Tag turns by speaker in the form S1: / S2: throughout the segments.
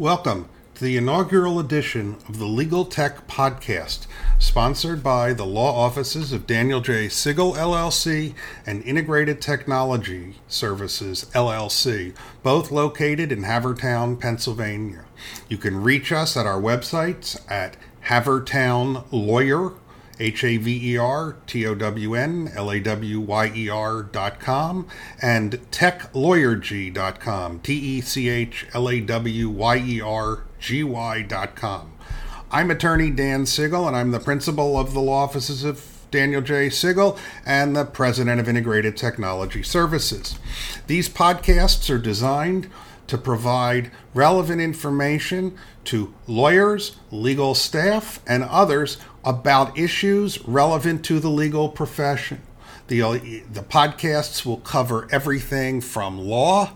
S1: Welcome to the inaugural edition of the Legal Tech Podcast, sponsored by the law offices of Daniel J. Siegel LLC and Integrated Technology Services LLC, both located in Havertown, Pennsylvania. You can reach us at our websites at Havertown Lawyer H A V E R T O W N L A W Y E R dot com and techlawyergy dot com T E C H L A W Y E R G Y dot com. I'm attorney Dan Siegel and I'm the principal of the law offices of Daniel J. Siegel and the president of Integrated Technology Services. These podcasts are designed to provide relevant information to lawyers, legal staff, and others about issues relevant to the legal profession. The, uh, the podcasts will cover everything from law,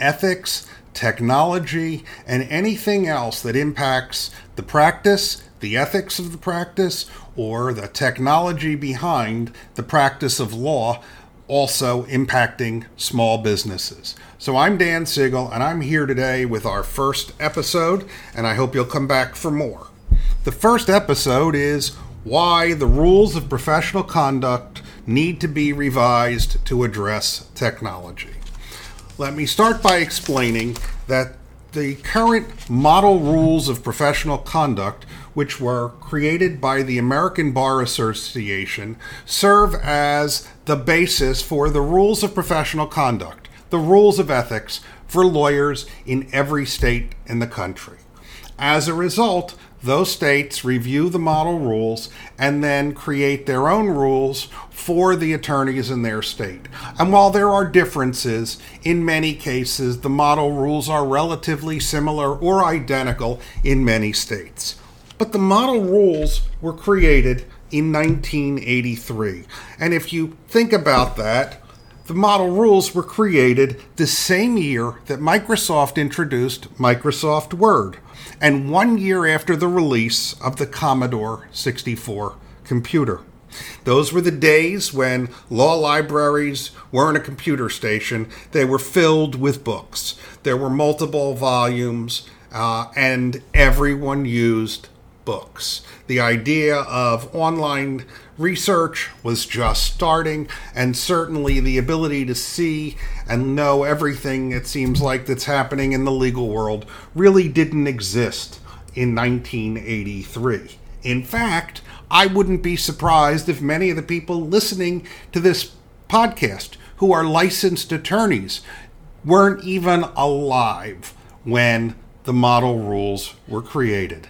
S1: ethics, technology, and anything else that impacts the practice, the ethics of the practice, or the technology behind the practice of law, also impacting small businesses. So I'm Dan Siegel, and I'm here today with our first episode, and I hope you'll come back for more. The first episode is why the rules of professional conduct need to be revised to address technology. Let me start by explaining that the current model rules of professional conduct, which were created by the American Bar Association, serve as the basis for the rules of professional conduct, the rules of ethics for lawyers in every state in the country. As a result, those states review the model rules and then create their own rules for the attorneys in their state. And while there are differences, in many cases, the model rules are relatively similar or identical in many states. But the model rules were created in 1983. And if you think about that, the model rules were created the same year that Microsoft introduced Microsoft Word and one year after the release of the Commodore 64 computer. Those were the days when law libraries weren't a computer station, they were filled with books. There were multiple volumes, uh, and everyone used books. The idea of online research was just starting, and certainly the ability to see and know everything it seems like that's happening in the legal world really didn't exist in 1983. In fact, I wouldn't be surprised if many of the people listening to this podcast who are licensed attorneys weren't even alive when the model rules were created.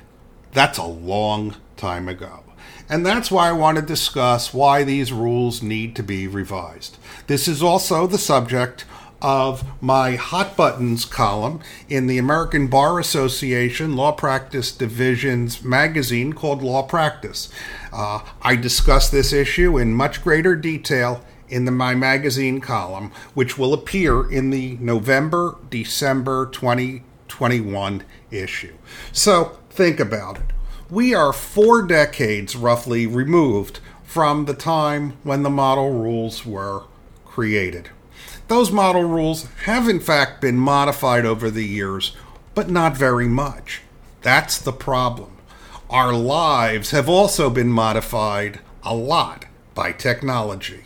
S1: That's a long time ago. And that's why I want to discuss why these rules need to be revised. This is also the subject of my Hot Buttons column in the American Bar Association Law Practice Division's magazine called Law Practice. Uh, I discuss this issue in much greater detail in the My Magazine column, which will appear in the November December 2021 issue. So think about it. We are four decades roughly removed from the time when the model rules were created. Those model rules have in fact been modified over the years, but not very much. That's the problem. Our lives have also been modified a lot by technology.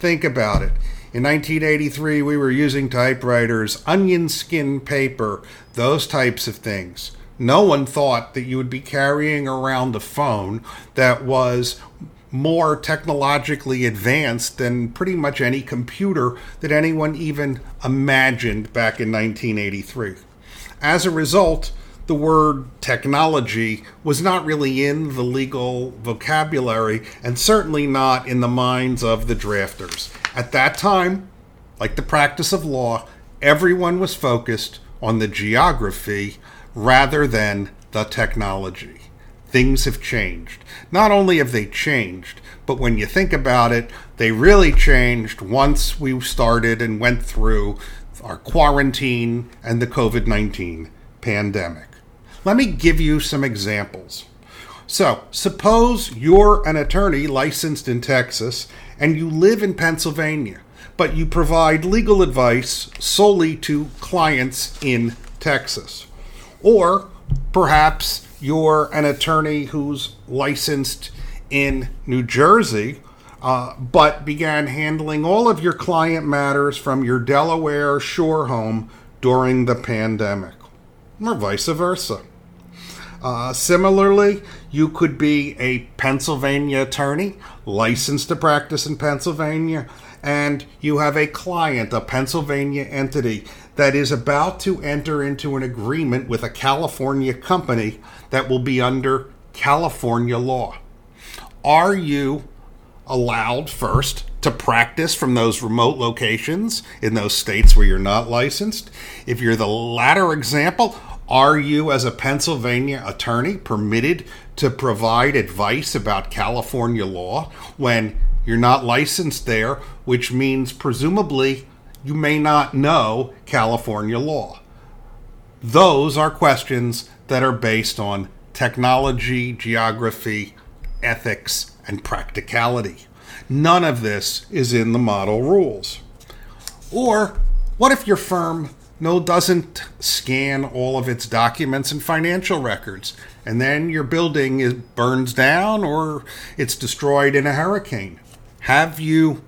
S1: Think about it. In 1983, we were using typewriters, onion skin paper, those types of things. No one thought that you would be carrying around a phone that was more technologically advanced than pretty much any computer that anyone even imagined back in 1983. As a result, the word technology was not really in the legal vocabulary and certainly not in the minds of the drafters. At that time, like the practice of law, everyone was focused on the geography rather than the technology. Things have changed. Not only have they changed, but when you think about it, they really changed once we started and went through our quarantine and the COVID 19 pandemic. Let me give you some examples. So, suppose you're an attorney licensed in Texas and you live in Pennsylvania, but you provide legal advice solely to clients in Texas. Or perhaps you're an attorney who's licensed in New Jersey, uh, but began handling all of your client matters from your Delaware shore home during the pandemic, or vice versa. Uh, similarly, you could be a Pennsylvania attorney licensed to practice in Pennsylvania, and you have a client, a Pennsylvania entity, that is about to enter into an agreement with a California company that will be under California law. Are you allowed first to practice from those remote locations in those states where you're not licensed? If you're the latter example, are you, as a Pennsylvania attorney, permitted to provide advice about California law when you're not licensed there, which means presumably you may not know California law? Those are questions that are based on technology, geography, ethics, and practicality. None of this is in the model rules. Or what if your firm no doesn't scan all of its documents and financial records and then your building is burns down or it's destroyed in a hurricane have you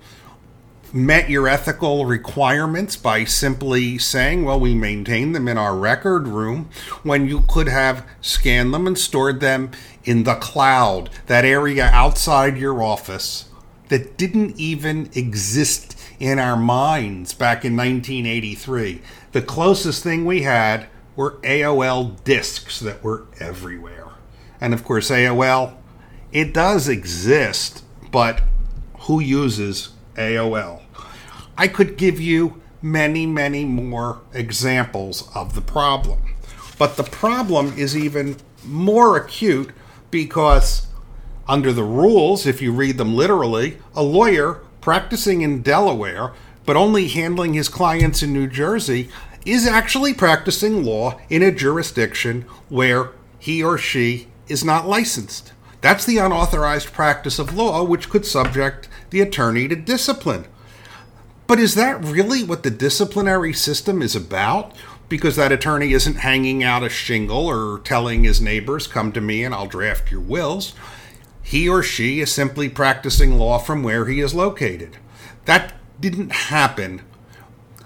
S1: met your ethical requirements by simply saying well we maintain them in our record room when you could have scanned them and stored them in the cloud that area outside your office that didn't even exist in our minds back in 1983 the closest thing we had were AOL disks that were everywhere. And of course, AOL, it does exist, but who uses AOL? I could give you many, many more examples of the problem. But the problem is even more acute because, under the rules, if you read them literally, a lawyer practicing in Delaware but only handling his clients in New Jersey, is actually practicing law in a jurisdiction where he or she is not licensed. That's the unauthorized practice of law, which could subject the attorney to discipline. But is that really what the disciplinary system is about? Because that attorney isn't hanging out a shingle or telling his neighbors, come to me and I'll draft your wills. He or she is simply practicing law from where he is located. That didn't happen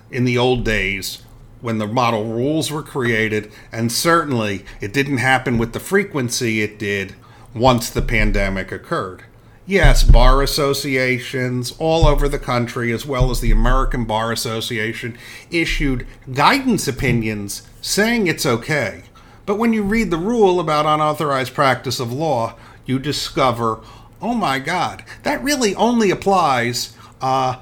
S1: in the old days when the model rules were created, and certainly it didn't happen with the frequency it did once the pandemic occurred. Yes, bar associations all over the country, as well as the American Bar Association, issued guidance opinions saying it's okay. But when you read the rule about unauthorized practice of law, you discover, oh my God, that really only applies uh,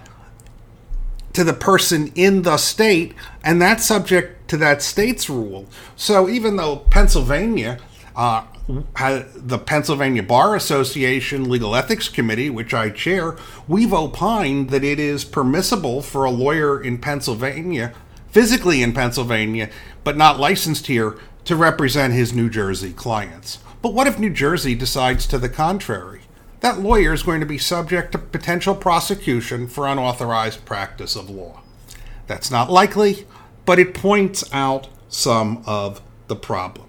S1: to the person in the state, and that's subject to that state's rule. So even though Pennsylvania, uh, the Pennsylvania Bar Association Legal Ethics Committee, which I chair, we've opined that it is permissible for a lawyer in Pennsylvania, physically in Pennsylvania, but not licensed here, to represent his New Jersey clients. But what if New Jersey decides to the contrary? that lawyer is going to be subject to potential prosecution for unauthorized practice of law. That's not likely, but it points out some of the problems.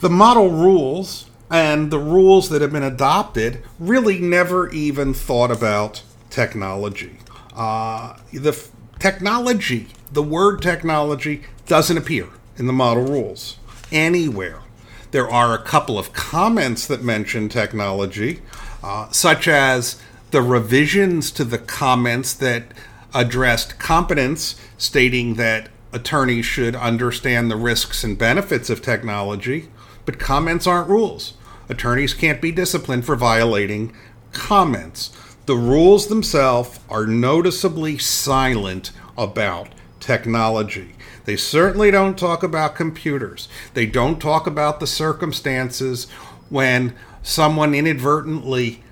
S1: The model rules and the rules that have been adopted really never even thought about technology. Uh, the f- technology, the word technology, doesn't appear in the model rules anywhere. There are a couple of comments that mention technology, uh, such as the revisions to the comments that addressed competence, stating that attorneys should understand the risks and benefits of technology, but comments aren't rules. Attorneys can't be disciplined for violating comments. The rules themselves are noticeably silent about technology. They certainly don't talk about computers. They don't talk about the circumstances when someone inadvertently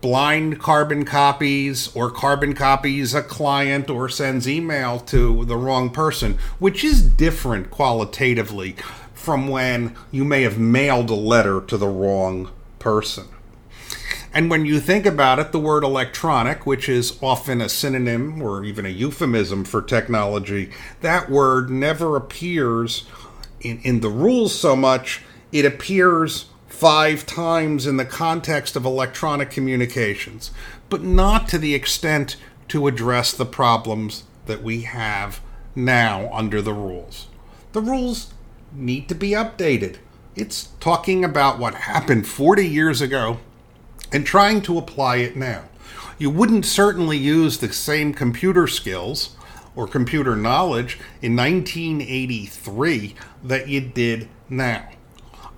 S1: blind carbon copies or carbon copies a client or sends email to the wrong person, which is different qualitatively from when you may have mailed a letter to the wrong person. And when you think about it, the word electronic, which is often a synonym or even a euphemism for technology, that word never appears in, in the rules so much, it appears five times in the context of electronic communications, but not to the extent to address the problems that we have now under the rules. The rules need to be updated. It's talking about what happened 40 years ago and trying to apply it now. You wouldn't certainly use the same computer skills or computer knowledge in 1983 that you did now.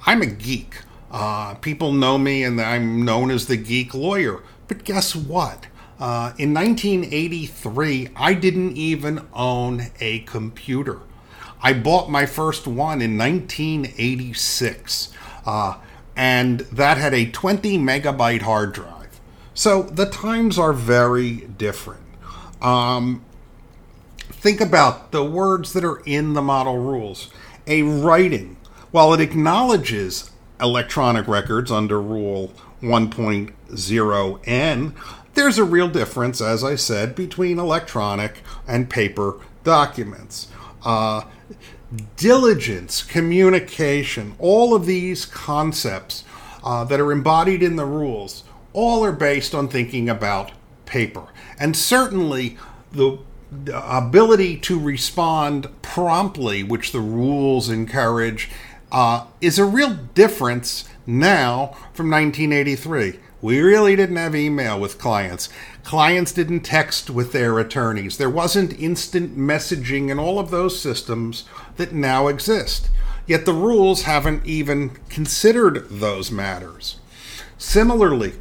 S1: I'm a geek. Uh, people know me and I'm known as the geek lawyer. But guess what? Uh, in 1983, I didn't even own a computer. I bought my first one in 1986, uh, and that had a 20 megabyte hard drive. So the times are very different. Um, think about the words that are in the model rules. A writing, while it acknowledges electronic records under Rule 1.0n, there's a real difference, as I said, between electronic and paper documents. Uh, diligence, communication, all of these concepts uh, that are embodied in the rules, all are based on thinking about paper. And certainly the ability to respond promptly, which the rules encourage, uh, is a real difference now from 1983. We really didn't have email with clients. Clients didn't text with their attorneys. There wasn't instant messaging and all of those systems that now exist. Yet the rules haven't even considered those matters. Similarly,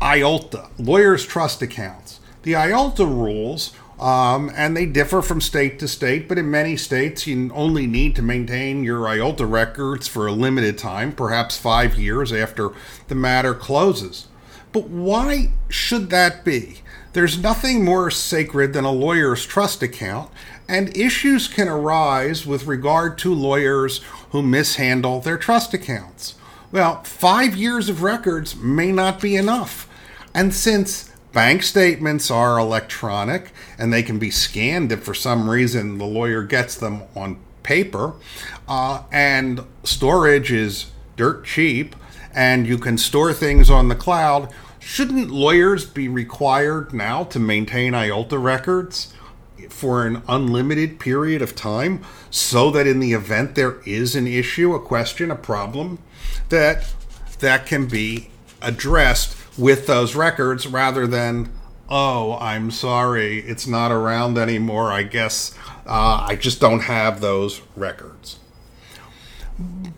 S1: IOLTA, lawyers' trust accounts. The IOLTA rules um, and they differ from state to state, but in many states, you only need to maintain your IOLTA records for a limited time, perhaps five years after the matter closes. But why should that be? There's nothing more sacred than a lawyer's trust account, and issues can arise with regard to lawyers who mishandle their trust accounts. Well, five years of records may not be enough. And since Bank statements are electronic and they can be scanned if for some reason the lawyer gets them on paper. Uh, and storage is dirt cheap and you can store things on the cloud. Shouldn't lawyers be required now to maintain IOLTA records for an unlimited period of time so that in the event there is an issue, a question, a problem, that that can be addressed with those records rather than, oh, I'm sorry, it's not around anymore. I guess uh, I just don't have those records.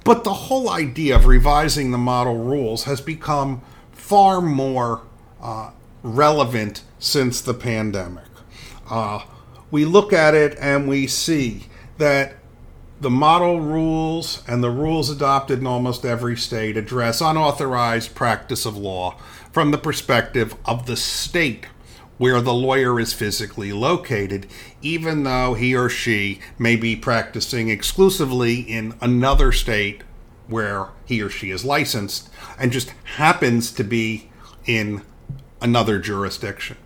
S1: But the whole idea of revising the model rules has become far more uh, relevant since the pandemic. Uh, we look at it and we see that the model rules and the rules adopted in almost every state address unauthorized practice of law from the perspective of the state where the lawyer is physically located, even though he or she may be practicing exclusively in another state where he or she is licensed and just happens to be in another jurisdiction.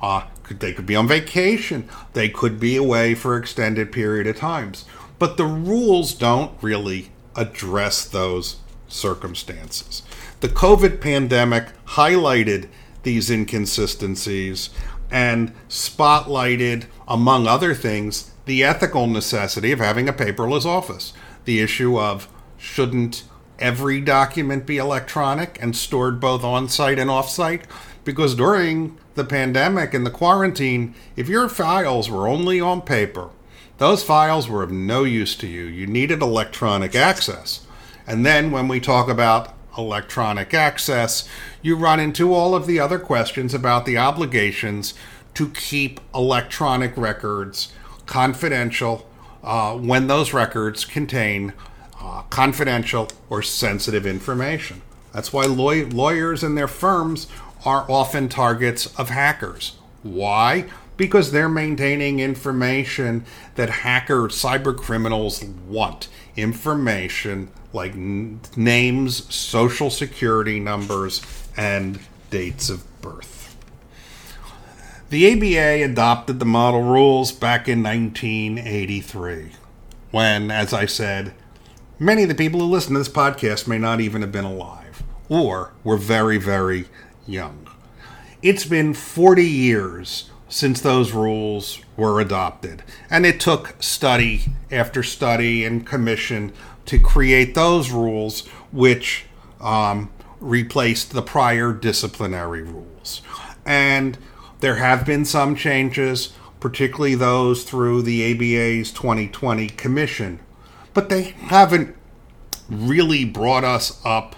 S1: Uh, they could be on vacation, they could be away for extended period of times but the rules don't really address those circumstances. The COVID pandemic highlighted these inconsistencies and spotlighted, among other things, the ethical necessity of having a paperless office. The issue of shouldn't every document be electronic and stored both on site and off site? Because during the pandemic and the quarantine, if your files were only on paper, those files were of no use to you. You needed electronic access. And then when we talk about electronic access, you run into all of the other questions about the obligations to keep electronic records confidential uh, when those records contain uh, confidential or sensitive information. That's why law- lawyers and their firms are often targets of hackers. Why? Because they're maintaining information that hackers, cyber criminals want. Information like n- names, social security numbers, and dates of birth. The ABA adopted the model rules back in 1983. when, as I said, many of the people who listen to this podcast may not even have been alive or were very, very young. It's been 40 years since those rules were adopted, and it took study after study and commission to create those rules, which um, replaced the prior disciplinary rules. And there have been some changes, particularly those through the ABA's 2020 commission, but they haven't really brought us up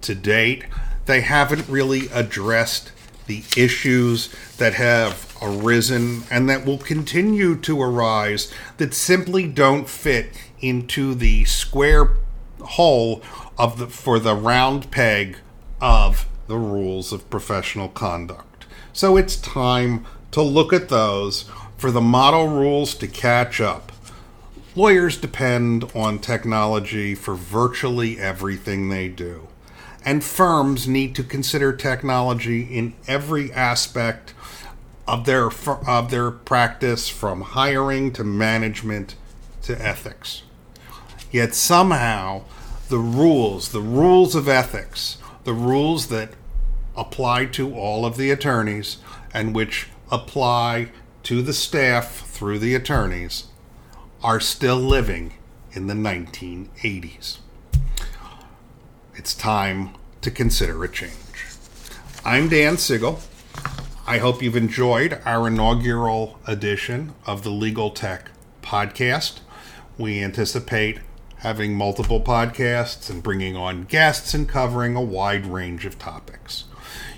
S1: to date. They haven't really addressed the issues that have arisen and that will continue to arise that simply don't fit into the square hole of the for the round peg of the rules of professional conduct. So it's time to look at those for the model rules to catch up. Lawyers depend on technology for virtually everything they do. And firms need to consider technology in every aspect of their of their practice from hiring to management to ethics. Yet somehow the rules, the rules of ethics, the rules that apply to all of the attorneys and which apply to the staff through the attorneys are still living in the 1980s. It's time to consider a change. I'm Dan Siegel. I hope you've enjoyed our inaugural edition of the Legal Tech podcast. We anticipate having multiple podcasts and bringing on guests and covering a wide range of topics.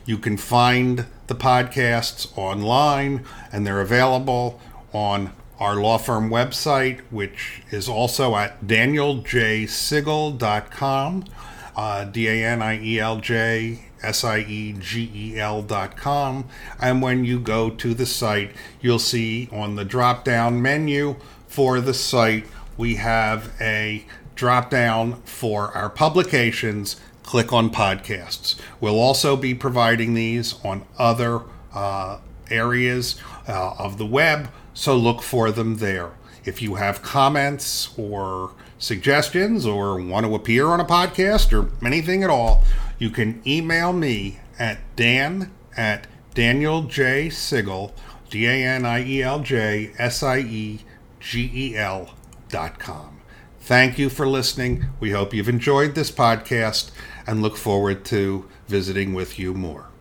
S1: You can find the podcasts online and they're available on our law firm website, which is also at danieljsiegel.com, uh, D A N I E L J S I E G E L dot com. And when you go to the site, you'll see on the drop down menu for the site we have a drop down for our publications. Click on podcasts. We'll also be providing these on other uh, areas uh, of the web, so look for them there. If you have comments or suggestions or want to appear on a podcast or anything at all, you can email me at dan at Daniel J. Siegel, D A N I E L J S I E G E L dot com. Thank you for listening. We hope you've enjoyed this podcast and look forward to visiting with you more.